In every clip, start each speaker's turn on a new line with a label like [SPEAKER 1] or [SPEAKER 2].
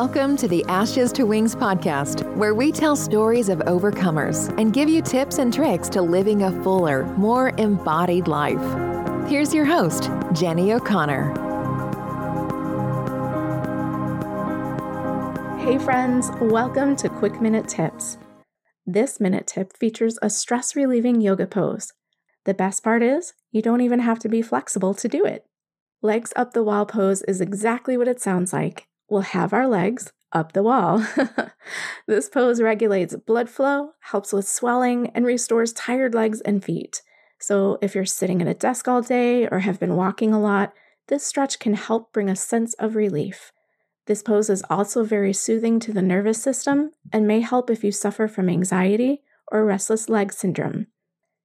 [SPEAKER 1] Welcome to the Ashes to Wings podcast, where we tell stories of overcomers and give you tips and tricks to living a fuller, more embodied life. Here's your host, Jenny O'Connor.
[SPEAKER 2] Hey, friends, welcome to Quick Minute Tips. This minute tip features a stress relieving yoga pose. The best part is, you don't even have to be flexible to do it. Legs up the wall pose is exactly what it sounds like we'll have our legs up the wall. this pose regulates blood flow, helps with swelling, and restores tired legs and feet. So, if you're sitting at a desk all day or have been walking a lot, this stretch can help bring a sense of relief. This pose is also very soothing to the nervous system and may help if you suffer from anxiety or restless leg syndrome.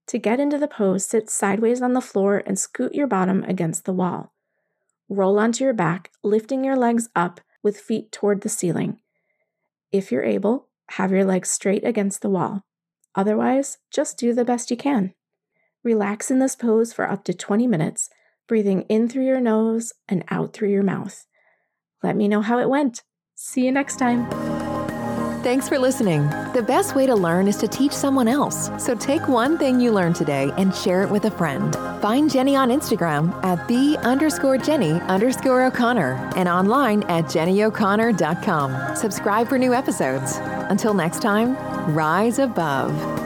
[SPEAKER 2] To get into the pose, sit sideways on the floor and scoot your bottom against the wall. Roll onto your back, lifting your legs up with feet toward the ceiling. If you're able, have your legs straight against the wall. Otherwise, just do the best you can. Relax in this pose for up to 20 minutes, breathing in through your nose and out through your mouth. Let me know how it went. See you next time.
[SPEAKER 1] Thanks for listening. The best way to learn is to teach someone else. So take one thing you learned today and share it with a friend. Find Jenny on Instagram at the underscore Jenny underscore O'Connor and online at jennyo'connor.com. Subscribe for new episodes. Until next time, rise above.